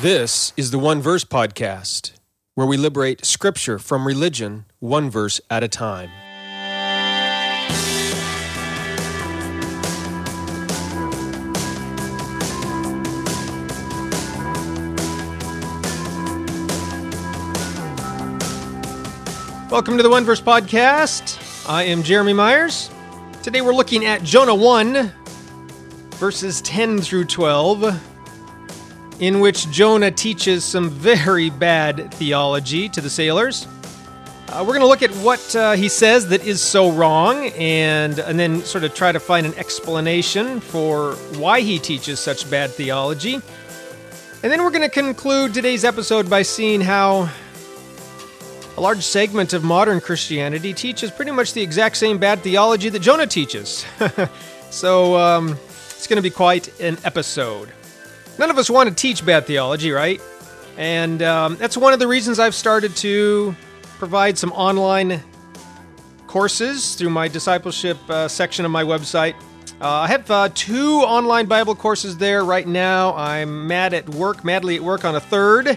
This is the One Verse Podcast, where we liberate Scripture from religion one verse at a time. Welcome to the One Verse Podcast. I am Jeremy Myers. Today we're looking at Jonah 1, verses 10 through 12 in which Jonah teaches some very bad theology to the sailors. Uh, we're going to look at what uh, he says that is so wrong and, and then sort of try to find an explanation for why he teaches such bad theology. And then we're going to conclude today's episode by seeing how a large segment of modern Christianity teaches pretty much the exact same bad theology that Jonah teaches. so um, it's going to be quite an episode. None of us want to teach bad theology, right? And um, that's one of the reasons I've started to provide some online courses through my discipleship uh, section of my website. Uh, I have uh, two online Bible courses there right now. I'm mad at work, madly at work on a third.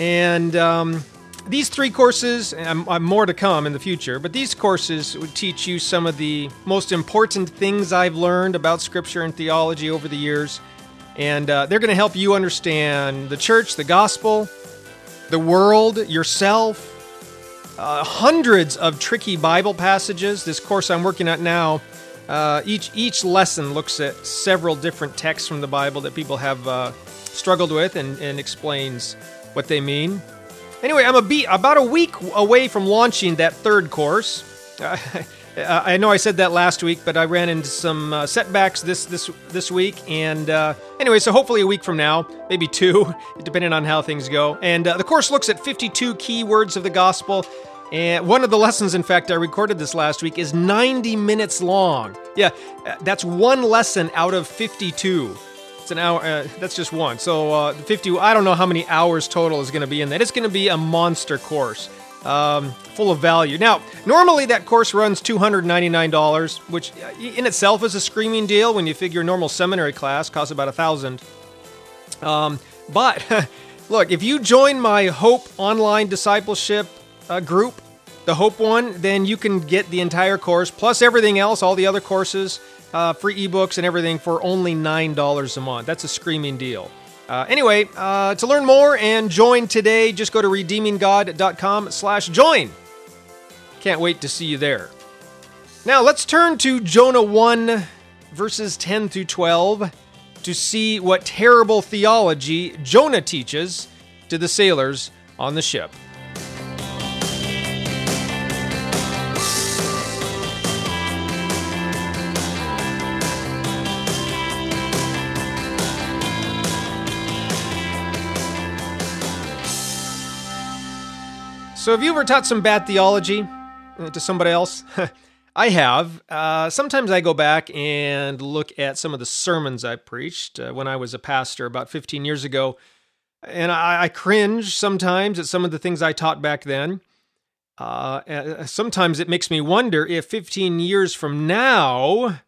And um, these three courses, I'm, I'm more to come in the future, but these courses would teach you some of the most important things I've learned about Scripture and theology over the years and uh, they're going to help you understand the church, the gospel, the world, yourself. Uh, hundreds of tricky Bible passages. This course I'm working at now, uh, each each lesson looks at several different texts from the Bible that people have uh, struggled with and, and explains what they mean. Anyway, I'm a beat, about a week away from launching that third course. Uh, I know I said that last week, but I ran into some uh, setbacks this this this week. And uh, anyway, so hopefully a week from now, maybe two, depending on how things go. And uh, the course looks at 52 key words of the gospel. And one of the lessons, in fact, I recorded this last week, is 90 minutes long. Yeah, uh, that's one lesson out of 52. It's an hour. That's just one. So 50. I don't know how many hours total is going to be in that. It's going to be a monster course um, full of value. Now, normally that course runs $299, which in itself is a screaming deal when you figure a normal seminary class costs about a thousand. Um, but look, if you join my Hope online discipleship uh, group, the Hope one, then you can get the entire course plus everything else, all the other courses, uh, free ebooks and everything for only $9 a month. That's a screaming deal. Uh, anyway, uh, to learn more and join today, just go to redeeminggod.com slash join. Can't wait to see you there. Now let's turn to Jonah 1, verses 10 through 12, to see what terrible theology Jonah teaches to the sailors on the ship. So, have you ever taught some bad theology uh, to somebody else? I have. Uh, sometimes I go back and look at some of the sermons I preached uh, when I was a pastor about 15 years ago, and I, I, cringe sometimes at some of the things I taught back then. Uh, uh sometimes it makes me wonder if 15 years from now,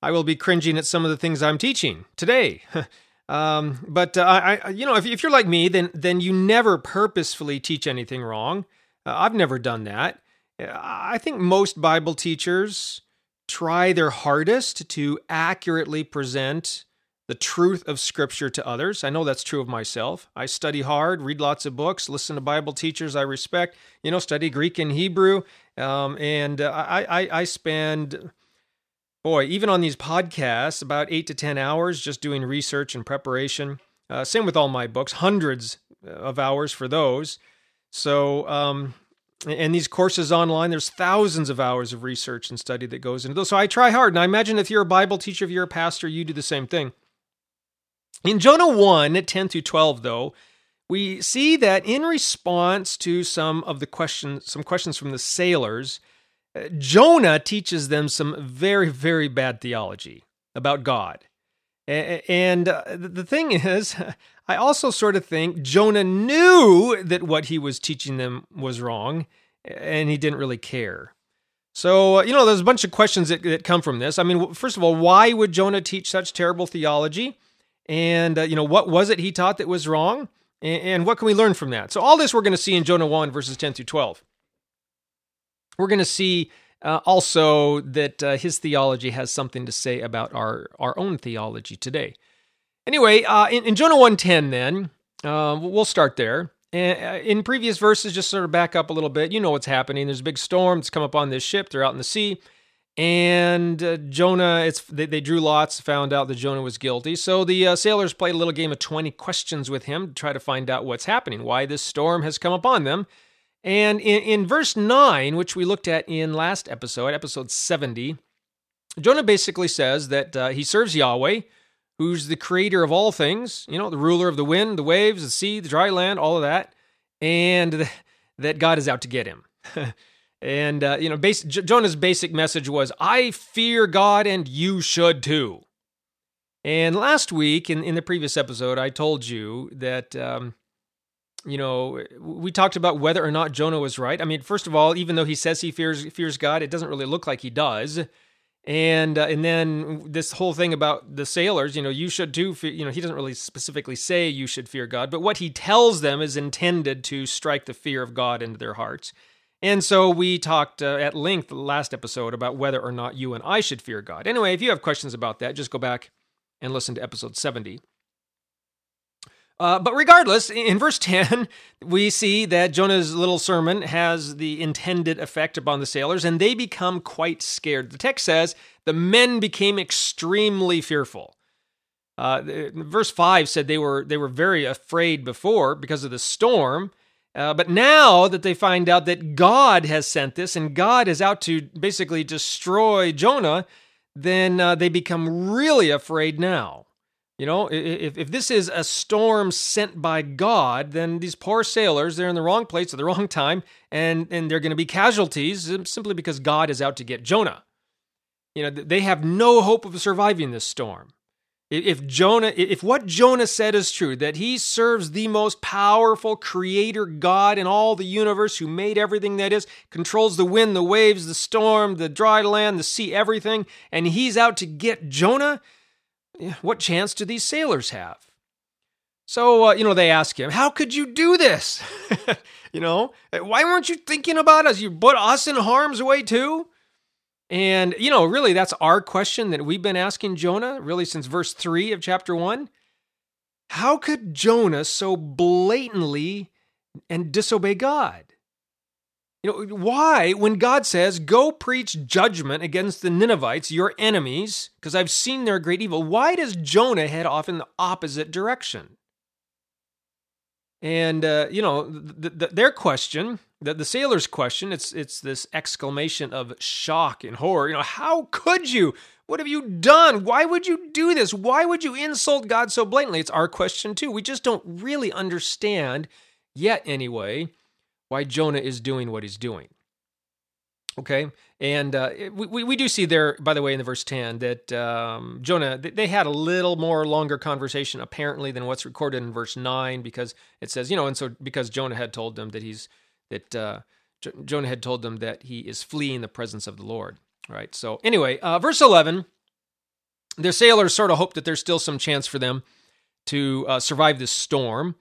I will be cringing at some of the things I'm teaching today. um, but uh, I, you know, if, if, you're like me, then then you never purposefully teach anything wrong. Uh, I've never done that. I think most Bible teachers try their hardest to accurately present the truth of Scripture to others. I know that's true of myself. I study hard, read lots of books, listen to Bible teachers I respect, you know, study Greek and Hebrew. Um, and uh, I, I, I spend, boy, even on these podcasts, about eight to 10 hours just doing research and preparation. Uh, same with all my books, hundreds of hours for those. So, um, and these courses online, there's thousands of hours of research and study that goes into those. So I try hard. And I imagine if you're a Bible teacher, if you're a pastor, you do the same thing. In Jonah 1, 10 through 12, though, we see that in response to some of the questions, some questions from the sailors, uh, Jonah teaches them some very, very bad theology about God. And uh, the thing is, I also sort of think Jonah knew that what he was teaching them was wrong, and he didn't really care. So, uh, you know, there's a bunch of questions that, that come from this. I mean, first of all, why would Jonah teach such terrible theology? And, uh, you know, what was it he taught that was wrong? And, and what can we learn from that? So, all this we're going to see in Jonah 1, verses 10 through 12. We're going to see uh, also that uh, his theology has something to say about our, our own theology today. Anyway, uh, in, in Jonah 1.10 then, uh, we'll start there. In previous verses, just sort of back up a little bit, you know what's happening. There's a big storm that's come up on this ship. They're out in the sea. And uh, Jonah, it's they, they, drew lots, found out that Jonah was guilty. So the uh, sailors played a little game of 20 questions with him to try to find out what's happening, why this storm has come upon them. And in, in verse 9, which we looked at in last episode, episode 70, Jonah basically says that uh, he serves Yahweh, who's the creator of all things, you know, the ruler of the wind, the waves, the sea, the dry land, all of that, and that God is out to get him. And, uh, you know, base, J- Jonah's basic message was, I fear God and you should too. And last week, in, in the previous episode, I told you that, um, you know, we talked about whether or not Jonah was right. I mean, first of all, even though he says he fears fears God, it doesn't really look like he does. And uh, and then this whole thing about the sailors, you know, you should too. You know, he doesn't really specifically say you should fear God, but what he tells them is intended to strike the fear of God into their hearts. And so we talked uh, at length last episode about whether or not you and I should fear God. Anyway, if you have questions about that, just go back and listen to episode 70. Uh, but regardless, in verse 10, we see that Jonah's little sermon has the intended effect upon the sailors, and they become quite scared. The text says the men became extremely fearful. Uh, verse 5 said they were, they were very afraid before because of the storm. Uh, but now that they find out that God has sent this and God is out to basically destroy Jonah, then uh, they become really afraid now. You know, if, if this is a storm sent by God, then these poor sailors, they're in the wrong place at the wrong time, and, and they're going to be casualties simply because God is out to get Jonah. You know, they have no hope of surviving this storm. If Jonah, if what Jonah said is true, that he serves the most powerful creator God in all the universe who made everything that is, controls the wind, the waves, the storm, the dry land, the sea, everything, and he's out to get Jonah, what chance do these sailors have? So, uh, you know, they ask him, How could you do this? you know, why weren't you thinking about us? You put us in harm's way too? And, you know, really, that's our question that we've been asking Jonah, really, since verse 3 of chapter 1. How could Jonah so blatantly and disobey God? You know, why, when God says, Go preach judgment against the Ninevites, your enemies, because I've seen their great evil, why does Jonah head off in the opposite direction? And, uh, you know, th- th- their question the, the sailor's question it's it's this exclamation of shock and horror. You know how could you? What have you done? Why would you do this? Why would you insult god so blatantly? It's our question too. We just don't really understand yet anyway why jonah is doing what he's doing okay and uh, we, we do see there by the way in the verse 10 that um, jonah they had a little more longer conversation apparently than what's recorded in verse 9 because it says you know and so because jonah had told them that he's that uh, Jonah had told them that he is fleeing the presence of the Lord. Right. So anyway, uh, verse eleven, their sailors sort of hope that there's still some chance for them to uh, survive this storm.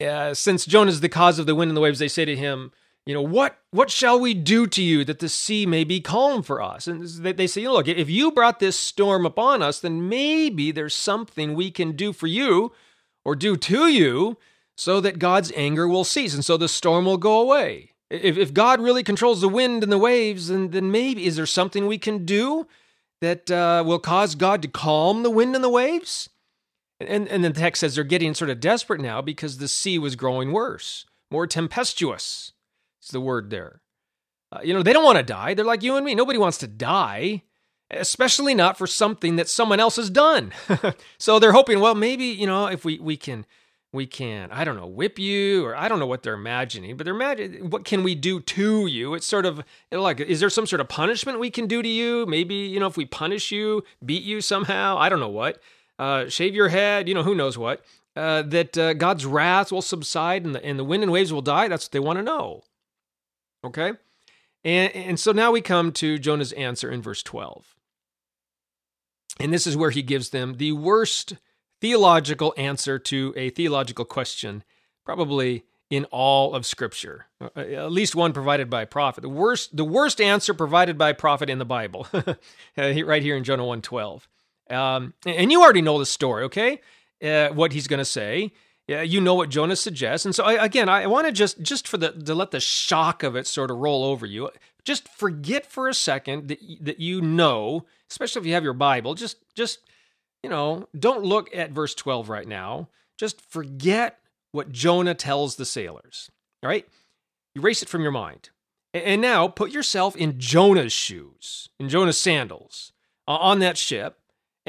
Uh, since Jonah is the cause of the wind and the waves, they say to him, you know what what shall we do to you that the sea may be calm for us and they say look if you brought this storm upon us then maybe there's something we can do for you or do to you so that God's anger will cease and so the storm will go away. If, if God really controls the wind and the waves, then, then maybe is there something we can do that uh, will cause God to calm the wind and the waves? And, and the text says they're getting sort of desperate now because the sea was growing worse, more tempestuous. Is the word there. Uh, you know, they don't want to die. They're like you and me. Nobody wants to die, especially not for something that someone else has done. so they're hoping, well, maybe, you know, if we, we can we can i don't know whip you or i don't know what they're imagining but they're imagining what can we do to you it's sort of like is there some sort of punishment we can do to you maybe you know if we punish you beat you somehow i don't know what uh, shave your head you know who knows what uh, that uh, god's wrath will subside and the, and the wind and waves will die that's what they want to know okay and, and so now we come to jonah's answer in verse 12 and this is where he gives them the worst theological answer to a theological question, probably in all of Scripture. Uh, at least one provided by a prophet. The worst, the worst answer provided by a prophet in the Bible, uh, right here in Jonah 1.12. Um, and you already know the story, okay? Uh, what he's going to say. Yeah, you know what Jonah suggests, and so I, again, I want to just just for the to let the shock of it sort of roll over you. Just forget for a second that that you know, especially if you have your Bible. Just just you know, don't look at verse twelve right now. Just forget what Jonah tells the sailors. All right, erase it from your mind, and now put yourself in Jonah's shoes, in Jonah's sandals, on that ship,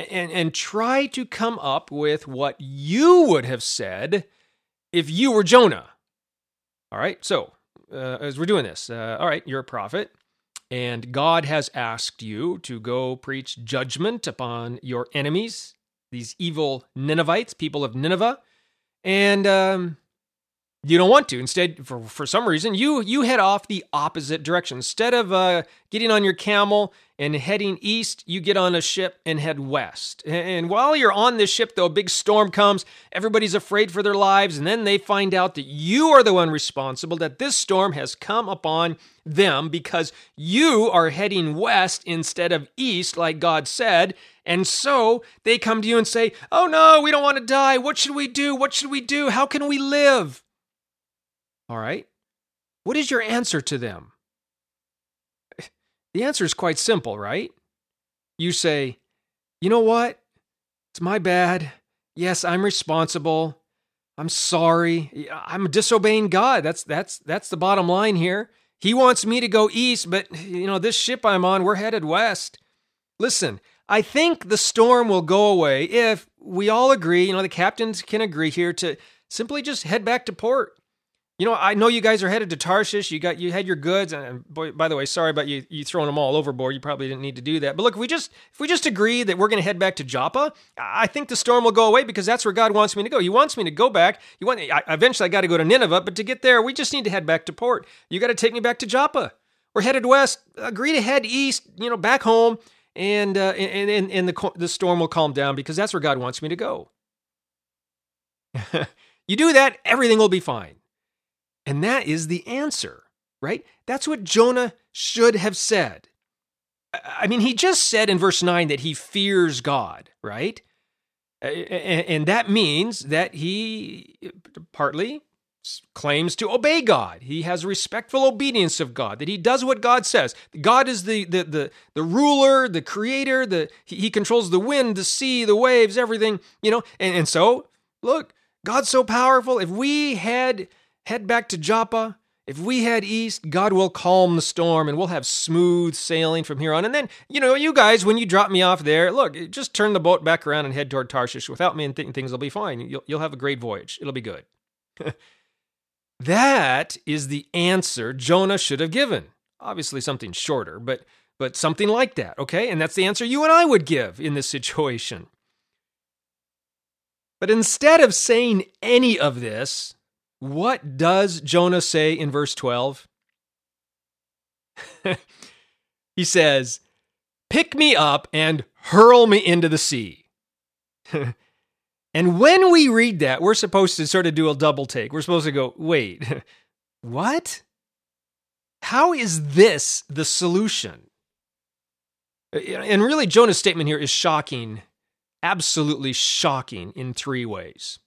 and, and try to come up with what you would have said if you were Jonah. All right, so uh, as we're doing this, uh, all right, you're a prophet, and God has asked you to go preach judgment upon your enemies, these evil Ninevites, people of Nineveh, and um, you don't want to. Instead, for, for some reason, you you head off the opposite direction. Instead of uh, getting on your camel and heading east, you get on a ship and head west. And while you're on this ship, though, a big storm comes. Everybody's afraid for their lives, and then they find out that you are the one responsible. That this storm has come upon them because you are heading west instead of east, like God said. And so they come to you and say, "Oh no, we don't want to die. What should we do? What should we do? How can we live?" All right. What is your answer to them? The answer is quite simple, right? You say, you know what? It's my bad. Yes, I'm responsible. I'm sorry. I'm disobeying God. That's that's that's the bottom line here. He wants me to go east, but you know, this ship I'm on, we're headed west. Listen, I think the storm will go away if we all agree, you know, the captains can agree here to simply just head back to port. You know, I know you guys are headed to Tarshish. You got you had your goods, and boy, by the way, sorry about you you throwing them all overboard. You probably didn't need to do that. But look, if we just if we just agree that we're going to head back to Joppa, I think the storm will go away because that's where God wants me to go. He wants me to go back. You want I, eventually I got to go to Nineveh, but to get there, we just need to head back to port. You got to take me back to Joppa. We're headed west. Agree to head east. You know, back home, and uh, and and, and the the storm will calm down because that's where God wants me to go. you do that, everything will be fine. And that is the answer, right? That's what Jonah should have said. I mean, he just said in verse 9 that he fears God, right? And that means that he partly claims to obey God. He has respectful obedience of God, that he does what God says. God is the the the, the ruler, the creator, the he controls the wind, the sea, the waves, everything, you know. And, and so, look, God's so powerful. If we had head back to Joppa. If we head east, God will calm the storm and we'll have smooth sailing from here on. And then, you know, you guys, when you drop me off there, look, just turn the boat back around and head toward Tarshish without me and th- things will be fine. You'll, you'll have a great voyage. It'll be good. that is the answer Jonah should have given. Obviously, something shorter, but but something like that, okay? And that's the answer you and I would give in this situation. But instead of saying any of this, what does Jonah say in verse 12? he says, Pick me up and hurl me into the sea. and when we read that, we're supposed to sort of do a double take. We're supposed to go, Wait, what? How is this the solution? And really, Jonah's statement here is shocking, absolutely shocking in three ways.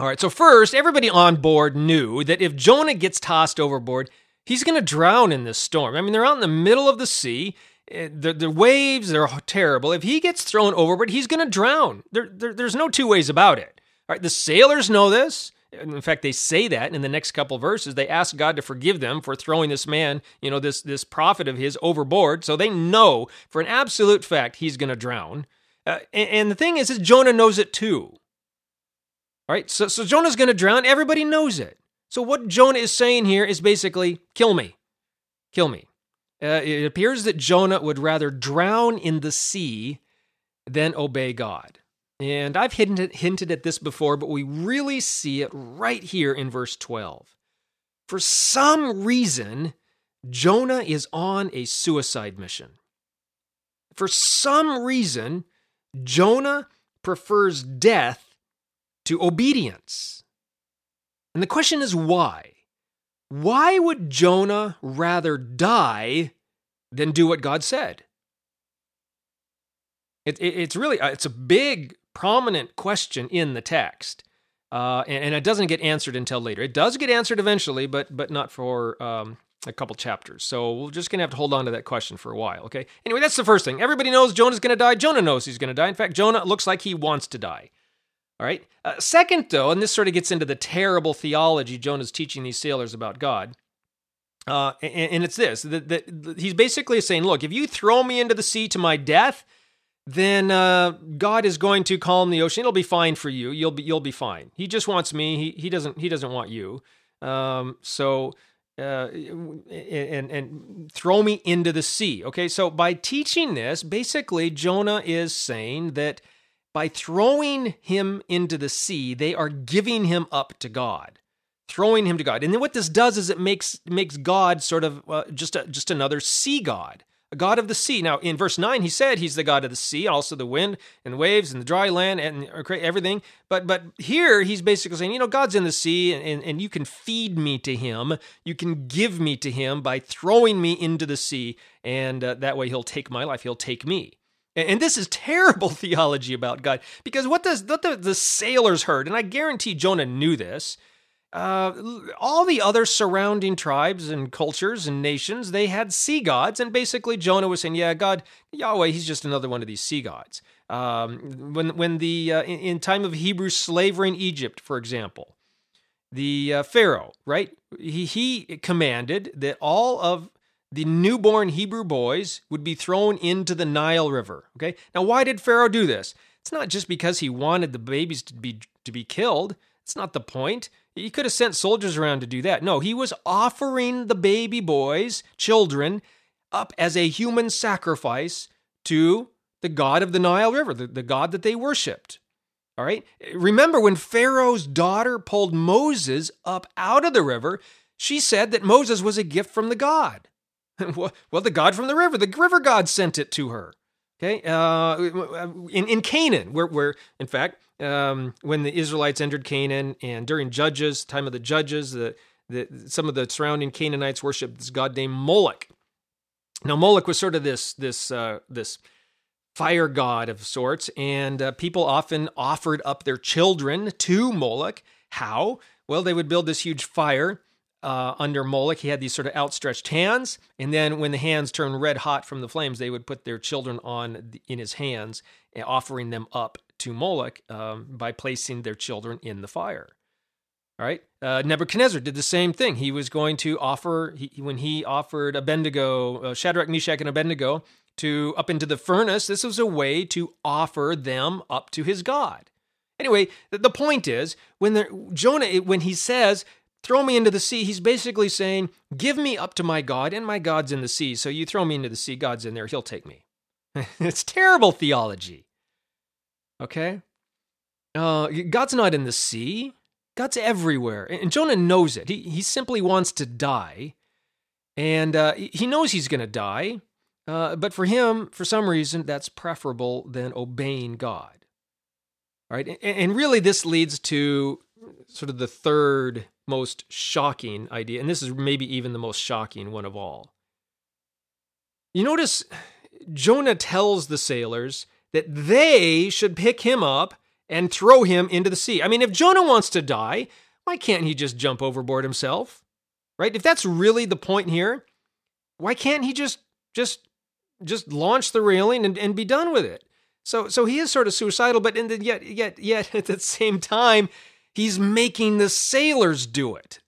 All right, so first, everybody on board knew that if Jonah gets tossed overboard, he's going to drown in this storm. I mean, they're out in the middle of the sea. Eh, the, the waves are terrible. If he gets thrown overboard, he's going to drown. There, there, there's no two ways about it. All right, the sailors know this. In fact, they say that in the next couple verses. They ask God to forgive them for throwing this man, you know, this this prophet of his overboard. So they know for an absolute fact he's going to drown. Uh, and, and the thing is, is Jonah knows it too. All right, so, so Jonah's going to drown. Everybody knows it. So what Jonah is saying here is basically, kill me. Kill me. Uh, it appears that Jonah would rather drown in the sea than obey God. And I've hinted, hinted at this before, but we really see it right here in verse 12. For some reason, Jonah is on a suicide mission. For some reason, Jonah prefers death to obedience. And the question is why? Why would Jonah rather die than do what God said? It, it, it's really uh, it's a big prominent question in the text, uh, and, and, it doesn't get answered until later. It does get answered eventually, but but not for um, a couple chapters. So we're just gonna have to hold on to that question for a while. Okay. Anyway, that's the first thing. Everybody knows Jonah's gonna die. Jonah knows he's gonna die. In fact, Jonah looks like he wants to die. All right. Uh, second, though, and this sort of gets into the terrible theology Jonah's teaching these sailors about God. Uh, and, and, it's this that, he's basically saying, look, if you throw me into the sea to my death, then uh, God is going to calm the ocean. It'll be fine for you. You'll be you'll be fine. He just wants me. He he doesn't he doesn't want you. Um, so uh, and and throw me into the sea. Okay, so by teaching this, basically Jonah is saying that by throwing him into the sea, they are giving him up to God, throwing him to God. And then what this does is it makes makes God sort of uh, just a, just another sea god, a god of the sea. Now in verse nine, he said he's the god of the sea, also the wind and waves and the dry land and everything. But but here he's basically saying, you know, God's in the sea, and, and, and you can feed me to Him, you can give me to Him by throwing me into the sea, and uh, that way He'll take my life, He'll take me. And this is terrible theology about God because what, does, what the, the sailors heard, and I guarantee Jonah knew this, uh, all the other surrounding tribes and cultures and nations, they had sea gods. And basically, Jonah was saying, yeah, God, Yahweh, he's just another one of these sea gods. Um, when when the uh, in, in, time of Hebrew slavery in Egypt, for example, the uh, Pharaoh, right? He, he commanded that all of the newborn Hebrew boys would be thrown into the Nile River. Okay. Now, why did Pharaoh do this? It's not just because he wanted the babies to be to be killed. It's not the point. He could have sent soldiers around to do that. No, he was offering the baby boys, children, up as a human sacrifice to the god of the Nile River, the, the god that they worshiped. All right. Remember when Pharaoh's daughter pulled Moses up out of the river, she said that Moses was a gift from the God. well, the God from the river, the river God sent it to her. Okay, uh, in in Canaan, where where in fact, um, when the Israelites entered Canaan, and during Judges, time of the Judges, the, the some of the surrounding Canaanites worshipped this god named Moloch. Now Moloch was sort of this this uh, this fire god of sorts, and uh, people often offered up their children to Moloch. How? Well, they would build this huge fire uh, under Moloch, he had these sort of outstretched hands, and then when the hands turned red hot from the flames, they would put their children on the, in his hands, eh, offering them up to Moloch um, by placing their children in the fire. All right, uh, Nebuchadnezzar did the same thing. He was going to offer he, when he offered Abednego, uh, Shadrach, Meshach, and Abednego to up into the furnace. This was a way to offer them up to his God. Anyway, the point is when the, Jonah, when he says throw me into the sea. He's basically saying, Give me up to my God, and my God's in the sea. So you throw me into the sea, God's in there, he'll take me. it's terrible theology. Okay? Uh, God's not in the sea, God's everywhere. And Jonah knows it. He, he simply wants to die. And uh, he knows he's going to die. Uh, but for him, for some reason, that's preferable than obeying God. All right? And, and really, this leads to sort of the third most shocking idea, and this is maybe even the most shocking one of all. You notice Jonah tells the sailors that they should pick him up and throw him into the sea. I mean, if Jonah wants to die, why can't he just jump overboard himself? Right? If that's really the point here, why can't he just just just launch the railing and, and be done with it? So so he is sort of suicidal, but in the, yet yet yet at the same time, He's making the sailors do it.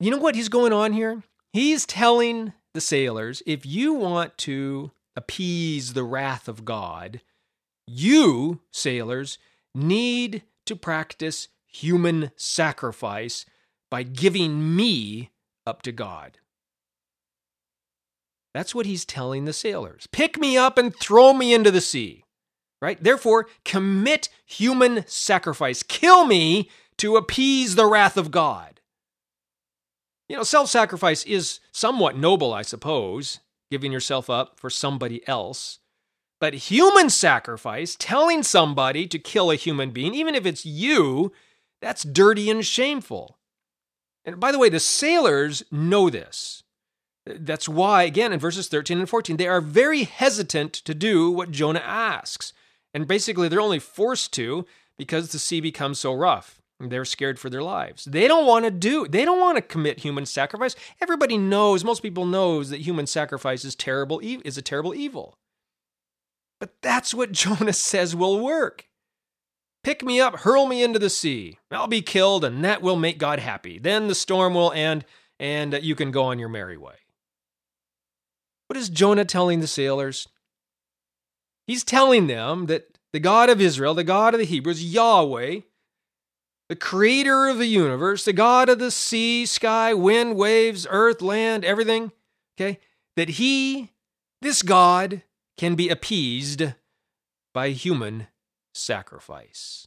You know what he's going on here? He's telling the sailors if you want to appease the wrath of God, you, sailors, need to practice human sacrifice by giving me up to God. That's what he's telling the sailors. Pick me up and throw me into the sea right? Therefore, commit human sacrifice. Kill me to appease the wrath of God. You know, self sacrifice is somewhat noble, I suppose, giving yourself up for somebody else. But human sacrifice, telling somebody to kill a human being, even if it's you, that's dirty and shameful. And by the way, the sailors know this. That's why, again, in verses 13 and 14, they are very hesitant to do what Jonah asks. And basically, they're only forced to because the sea becomes so rough. They're scared for their lives. They don't want to do, they don't want to commit human sacrifice. Everybody knows, most people knows that human sacrifice is terrible, is a terrible evil. But that's what Jonah says will work. Pick me up, hurl me into the sea. I'll be killed, and that will make God happy. Then the storm will end, and you can go on your merry way. What is Jonah telling the sailors? He's telling them that the God of Israel, the God of the Hebrews, Yahweh, the creator of the universe, the God of the sea, sky, wind, waves, earth, land, everything, okay, that he, this God, can be appeased by human sacrifice.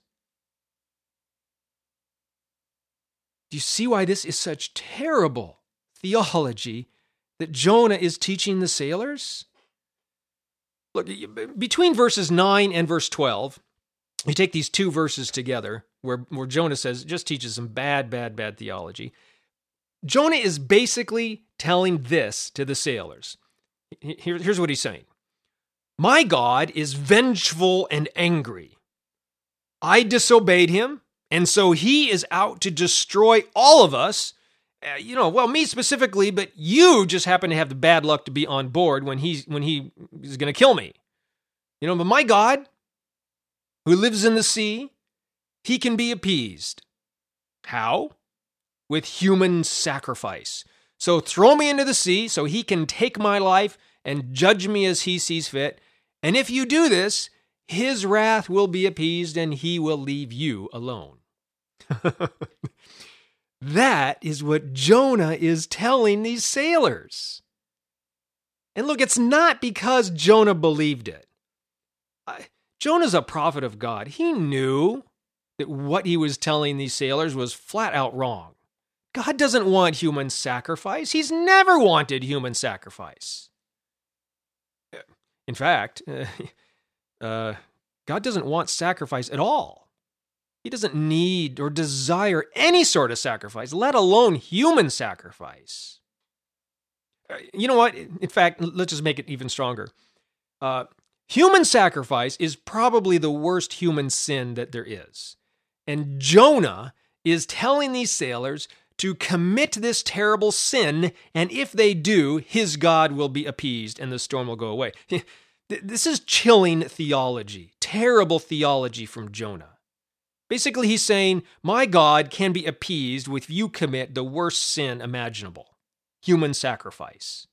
Do you see why this is such terrible theology that Jonah is teaching the sailors? Look, between verses 9 and verse 12, you take these two verses together where, where Jonah says, just teaches some bad, bad, bad theology. Jonah is basically telling this to the sailors. Here, here's what he's saying my God is vengeful and angry. I disobeyed him, and so he is out to destroy all of us. Uh, you know, well, me specifically, but you just happen to have the bad luck to be on board when he's when he is going to kill me. You know, but my God, who lives in the sea, he can be appeased. How? With human sacrifice. So throw me into the sea so he can take my life and judge me as he sees fit, and if you do this, his wrath will be appeased and he will leave you alone. that is what Jonah is telling these sailors. And look, it's not because Jonah believed it. Jonah's a prophet of God. He knew that what he was telling these sailors was flat out wrong. God doesn't want human sacrifice. He's never wanted human sacrifice. In fact, uh, God doesn't want sacrifice at all. He doesn't need or desire any sort of sacrifice, let alone human sacrifice. Uh, you know what? In fact, let's just make it even stronger. Uh, human sacrifice is probably the worst human sin that there is. And Jonah is telling these sailors to commit this terrible sin, and if they do, his God will be appeased and the storm will go away. This is chilling theology, terrible theology from Jonah. Basically, he's saying, My God can be appeased if you commit the worst sin imaginable human sacrifice.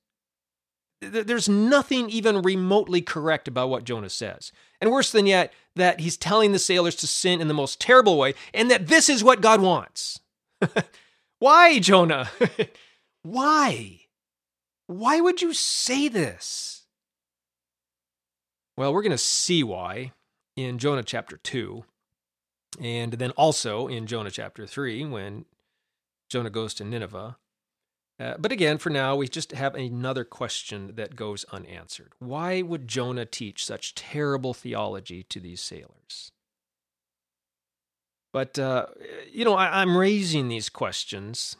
There's nothing even remotely correct about what Jonah says. And worse than yet, that he's telling the sailors to sin in the most terrible way and that this is what God wants. Why, Jonah? Why? Why would you say this? Well, we're going to see why in Jonah chapter 2, and then also in Jonah chapter 3 when Jonah goes to Nineveh. Uh, but again, for now, we just have another question that goes unanswered. Why would Jonah teach such terrible theology to these sailors? But uh, you know, I, am raising these questions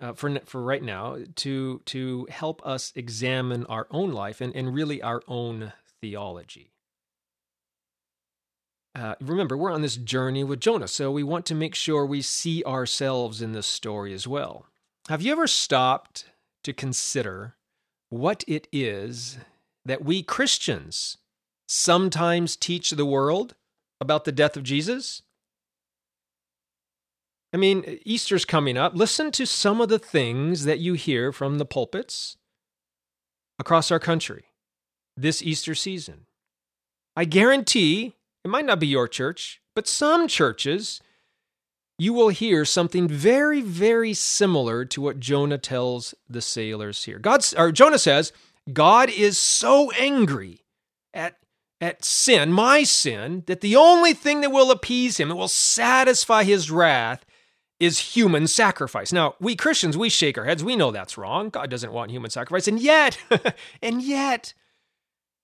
uh, for for right now to to help us examine our own life and, and really our own theology. Uh, remember, we're on this journey with Jonah, so we want to make sure we see ourselves in this story as well. Have you ever stopped to consider what it is that we Christians sometimes teach the world about the death of Jesus? I mean, Easter's coming up. Listen to some of the things that you hear from the pulpits across our country this Easter season. I guarantee it might not be your church, but some churches, you will hear something very, very similar to what Jonah tells the sailors here. God, or Jonah says, God is so angry at at sin, my sin, that the only thing that will appease him, that will satisfy his wrath, is human sacrifice. Now, we Christians, we shake our heads. We know that's wrong. God doesn't want human sacrifice. And yet, and yet,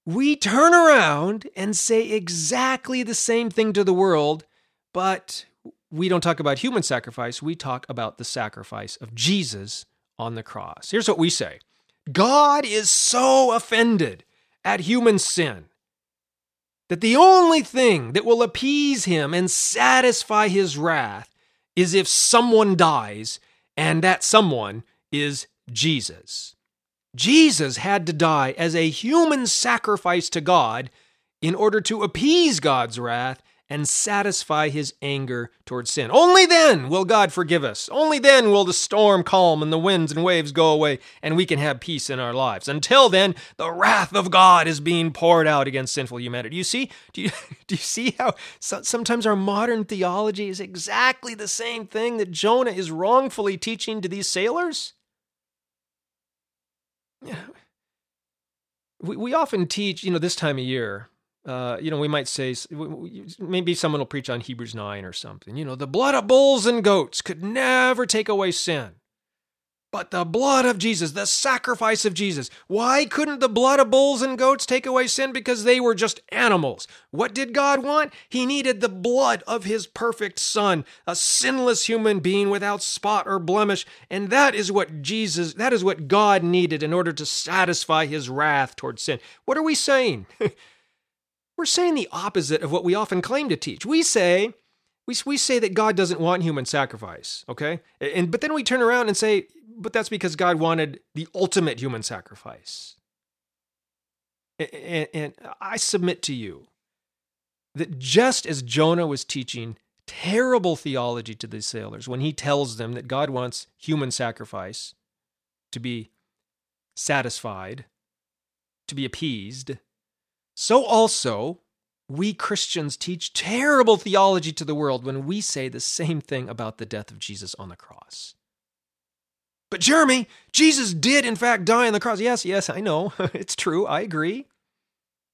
we turn around and say exactly the same thing to the world, but we don't talk about human sacrifice. We talk about the sacrifice of Jesus on the cross. Here's what we say God is so offended at human sin that the only thing that will appease him and satisfy his wrath is if someone dies, and that someone is Jesus. Jesus had to die as a human sacrifice to God in order to appease God's wrath and satisfy his anger towards sin. Only then will God forgive us. Only then will the storm calm and the winds and waves go away and we can have peace in our lives. Until then, the wrath of God is being poured out against sinful humanity. Do you see? Do you, do you see how sometimes our modern theology is exactly the same thing that Jonah is wrongfully teaching to these sailors? We, we often teach, you know, this time of year, uh, you know, we might say maybe someone will preach on Hebrews 9 or something. You know, the blood of bulls and goats could never take away sin. But the blood of Jesus, the sacrifice of Jesus, why couldn't the blood of bulls and goats take away sin? Because they were just animals. What did God want? He needed the blood of his perfect Son, a sinless human being without spot or blemish. And that is what Jesus, that is what God needed in order to satisfy his wrath towards sin. What are we saying? We're saying the opposite of what we often claim to teach. We say, we, we say that God doesn't want human sacrifice, okay? And but then we turn around and say, but that's because God wanted the ultimate human sacrifice. And, and I submit to you that just as Jonah was teaching terrible theology to the sailors when he tells them that God wants human sacrifice to be satisfied, to be appeased, so also, we Christians teach terrible theology to the world when we say the same thing about the death of Jesus on the cross. But Jeremy, Jesus did in fact die on the cross. Yes, yes, I know. it's true. I agree.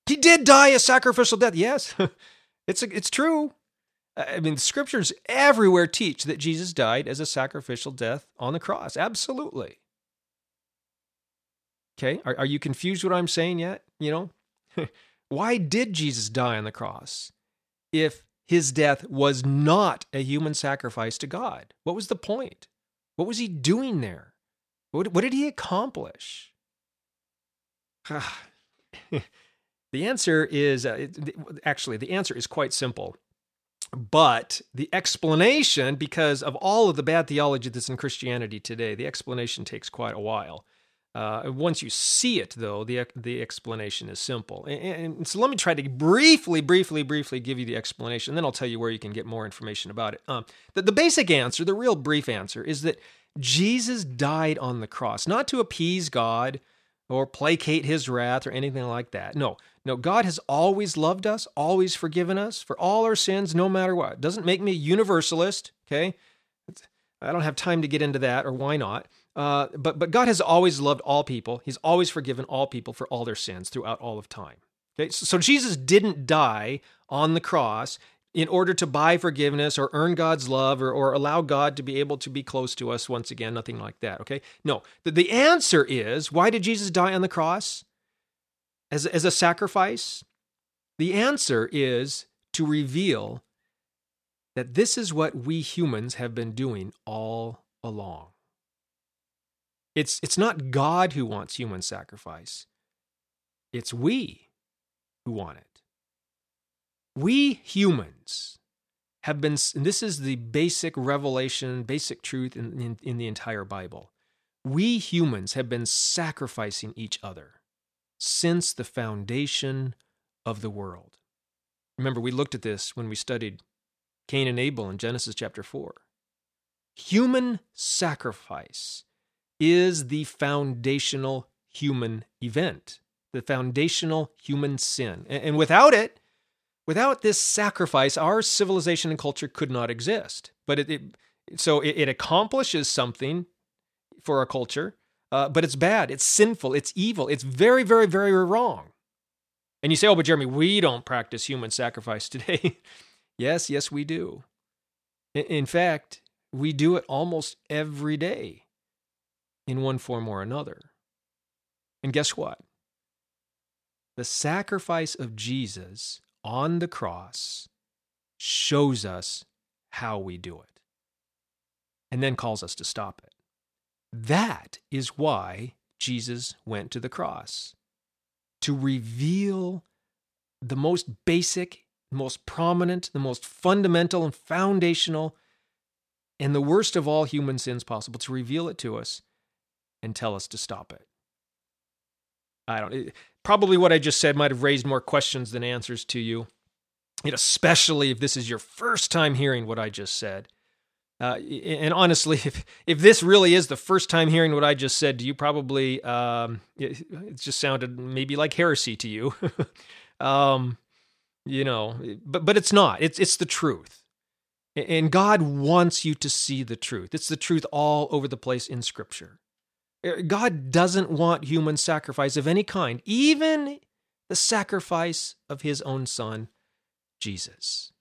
He did die a sacrificial death. Yes, it's, it's true. I mean, the scriptures everywhere teach that Jesus died as a sacrificial death on the cross. Absolutely. Okay, are, are you confused what I'm saying yet? You know? Why did Jesus die on the cross if his death was not a human sacrifice to God? What was the point? What was he doing there? What, what did he accomplish? the answer is uh, actually, the answer is quite simple. But the explanation, because of all of the bad theology that's in Christianity today, the explanation takes quite a while. Uh, once you see it, though, the the explanation is simple. And, and, so let me try to briefly, briefly, briefly give you the explanation. Then I'll tell you where you can get more information about it. Um, the, the basic answer, the real brief answer, is that Jesus died on the cross, not to appease God or placate His wrath or anything like that. No, no. God has always loved us, always forgiven us for all our sins, no matter what. Doesn't make me a universalist. Okay, I don't have time to get into that, or why not? Uh, but but God has always loved all people. He's always forgiven all people for all their sins throughout all of time. Okay, so, Jesus didn't die on the cross in order to buy forgiveness or earn God's love or, or allow God to be able to be close to us once again. Nothing like that. Okay, no. The, the answer is why did Jesus die on the cross as as a sacrifice? The answer is to reveal that this is what we humans have been doing all along. It's, it's not God who wants human sacrifice, it's we who want it. We humans have been, this is the basic revelation, basic truth in, in, in the entire Bible. We humans have been sacrificing each other since the foundation of the world. Remember, we looked at this when we studied Cain and Abel in Genesis chapter 4. Human sacrifice is the foundational human event, the foundational human sin. And without it, without this sacrifice, our civilization and culture could not exist. But it, it so it, it, accomplishes something for our culture, uh, but it's bad, it's sinful, it's evil, it's very, very, very wrong. And you say, oh, but Jeremy, we don't practice human sacrifice today. yes, yes, we do. In fact, we do it almost every day in one form or another. And guess what? The sacrifice of Jesus on the cross shows us how we do it and then calls us to stop it. That is why Jesus went to the cross to reveal the most basic, most prominent, the most fundamental and foundational, and the worst of all human sins possible, to reveal it to us and tell us to stop it. I don't. It, probably what I just said might have raised more questions than answers to you, and especially if this is your first time hearing what I just said. Uh, and honestly, if if this really is the first time hearing what I just said to you, probably um, it, it, just sounded maybe like heresy to you. um, you know, but but it's not. It's it's the truth, and God wants you to see the truth. It's the truth all over the place in Scripture. Uh, God doesn't want human sacrifice of any kind, even the sacrifice of His own Son, Jesus.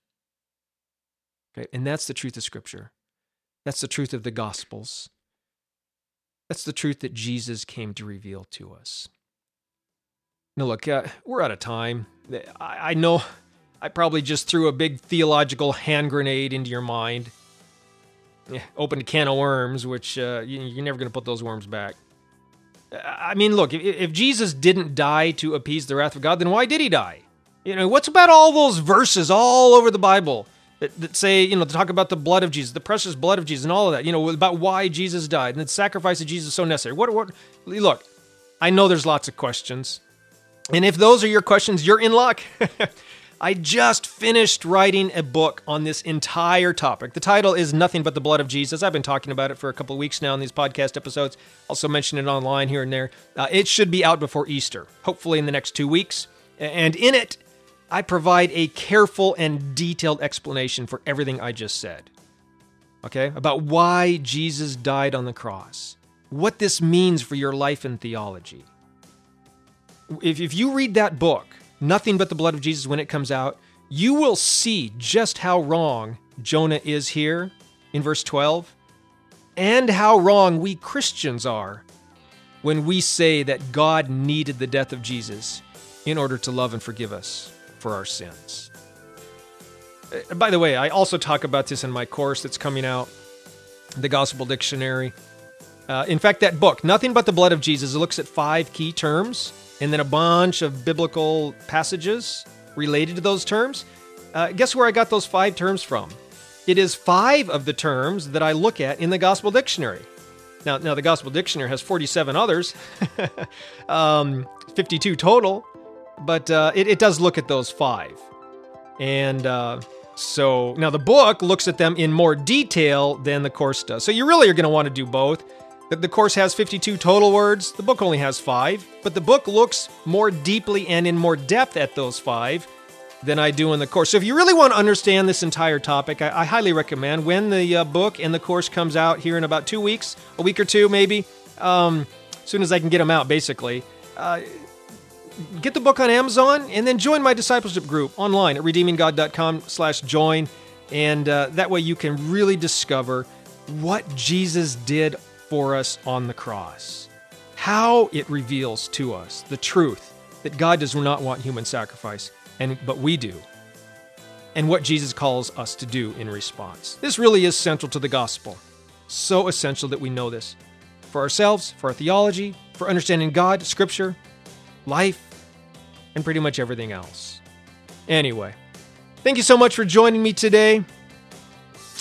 Okay, and that's the truth of Scripture. That's the truth of the Gospels. That's the truth that Jesus came to reveal to us. Now, look, uh, we're out of time. I, I know I probably just threw a big theological hand grenade into your mind. Opened a can of worms, which uh, you, are never going to put those worms back. I mean, look, if, if Jesus didn't die to appease the wrath of God, then why did he die? You know, what's about all those verses all over the Bible that, that say, you know, to talk about the blood of Jesus, the precious blood of Jesus, and all of that, you know, about why Jesus died and the sacrifice of Jesus so necessary? What, what, look, I know there's lots of questions. And if those are your questions, you're in luck. I just finished writing a book on this entire topic. The title is Nothing But the Blood of Jesus. I've been talking about it for a couple weeks now in these podcast episodes. Also mention it online here and there. Uh, it should be out before Easter, hopefully in the next two weeks. And in it, I provide a careful and detailed explanation for everything I just said. Okay? About why Jesus died on the cross, what this means for your life and theology. If, if you read that book, nothing but the blood of Jesus when it comes out, you will see just how wrong Jonah is here in verse 12 and how wrong we Christians are when we say that God needed the death of Jesus in order to love and forgive us for our sins. Uh, by the way, I also talk about this in my course that's coming out, the Gospel Dictionary. Uh, in fact, that book, Nothing But the Blood of Jesus, looks at five key terms and then a bunch of biblical passages related to those terms. Uh, guess where I got those five terms from? It is five of the terms that I look at in the Gospel Dictionary. Now, now the Gospel Dictionary has 47 others, um, 52 total, but uh, it, it, does look at those five. And uh, so now the book looks at them in more detail than the course does. So you really are going to want to do both. The course has 52 total words, the book only has five, but the book looks more deeply and in more depth at those five than I do in the course. So if you really want to understand this entire topic, I, I highly recommend when the uh, book and the course comes out here in about two weeks, a week or two maybe, um, as soon as I can get them out, basically. Uh, get the book on Amazon and then join my discipleship group online at redeeminggod.com/join, and uh, that way you can really discover what Jesus did for us on the cross. How it reveals to us the truth that God does not want human sacrifice, and but we do. And what Jesus calls us to do in response. This really is central to the gospel. So essential that we know this for ourselves, for our theology, for understanding God, scripture, life, and pretty much everything else. Anyway, thank you so much for joining me today.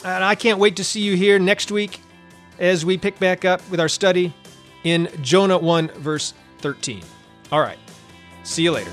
And I can't wait to see you here next week as we pick back up with our study in Jonah 1, verse 13. All right, see you later.